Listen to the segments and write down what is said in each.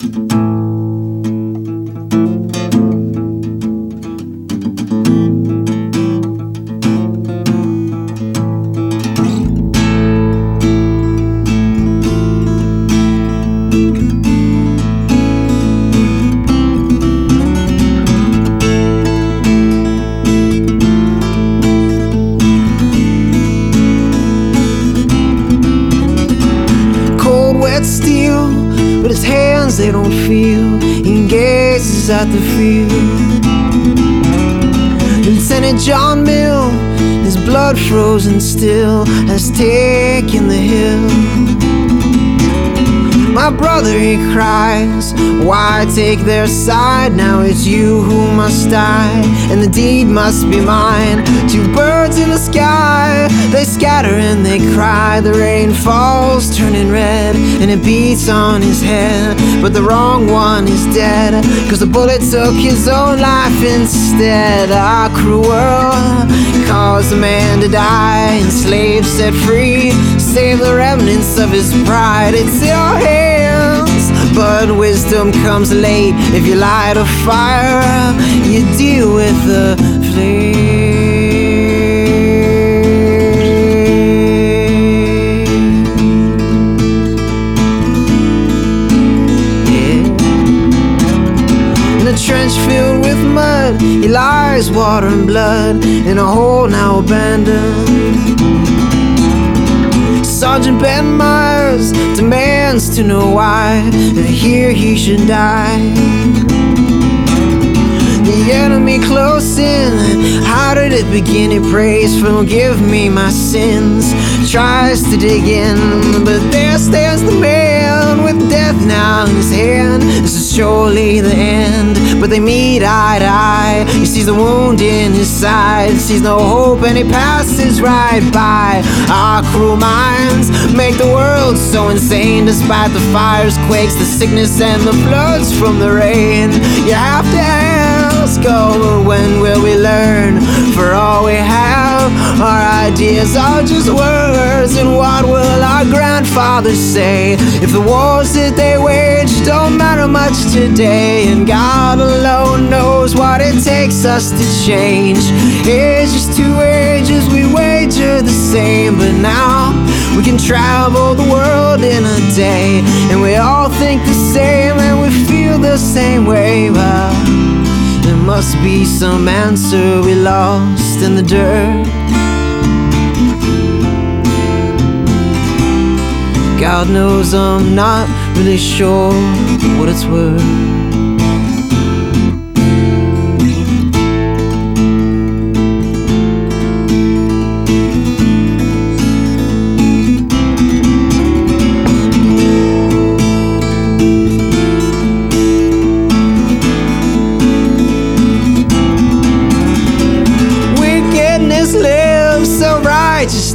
cold, they don't feel. He gazes at the field. Lieutenant John Mill, his blood frozen still, has taken the hill. My brother, he cries, Why take their side? Now it's you who must die, and the deed must be mine. Two birds in the sky, they scatter and they cry. The rain falls, turning red, and it beats on his head. But the wrong one is dead, cause the bullet took his own life instead. Our cruel world caused a man to die, enslaved, set free, save the remnants of his pride. It's your hands, but wisdom comes late. If you light a fire, you deal with the flame. He lies, water and blood, in a hole now abandoned. Sergeant Ben Myers demands to know why, and here he should die. The enemy close in, how did it begin? He prays, forgive me my sins. Tries to dig in, but there stands the man with death now in his hand. This is surely the end, but they meet eye to eye. He sees the wound in his side, sees no hope, and he passes right by. Our cruel minds make the world so insane, despite the fires, quakes, the sickness, and the floods from the rain. You have to ask, oh, when will we learn? For all we have, our ideas are just words, and what will grandfathers say if the wars that they wage don't matter much today? And God alone knows what it takes us to change. Ages to ages, we wager the same, but now we can travel the world in a day, and we all think the same, and we feel the same way. But there must be some answer we lost in the dirt. God knows I'm not really sure what it's worth.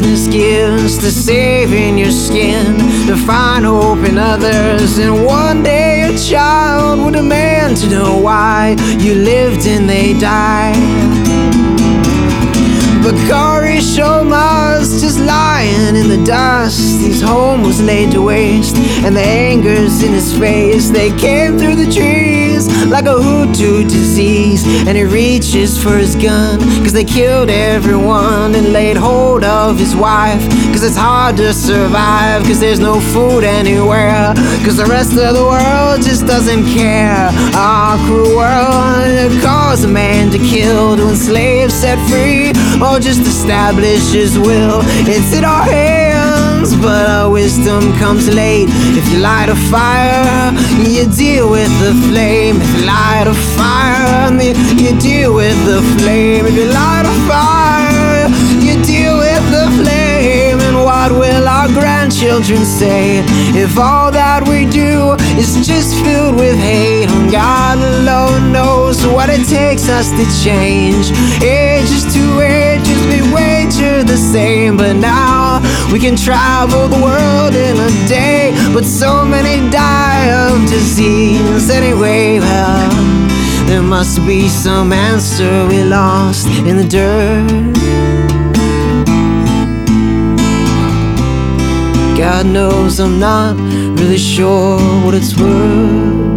Righteousness gives to saving your skin, to find hope in others. And one day a child will demand to know why you lived and they died. But Bakari Shomar's just lying in the dust. His home was laid to waste, and the anger's in his face. They came through the trees like a Hutu disease, and he reaches for his gun, cause they killed everyone and laid hold of his wife. Cause it's hard to survive, cause there's no food anywhere, cause the rest of the world just doesn't care. Our cruel world caused a man to kill, to enslave, set free, or just establish his will. It's in our hands, but wisdom comes late. If you light a fire, you deal with the flame. If you light a fire, you deal with the flame. If you light a fire, you deal with the flame. And what will our grandchildren say if all that we do is just filled with hate? And God alone knows what it takes us to change. Ages to ages, we wager the same, but now we can travel the world in a day. But so many die of disease anyway. Well, there must be some answer we lost in the dirt. God knows I'm not really sure what it's worth.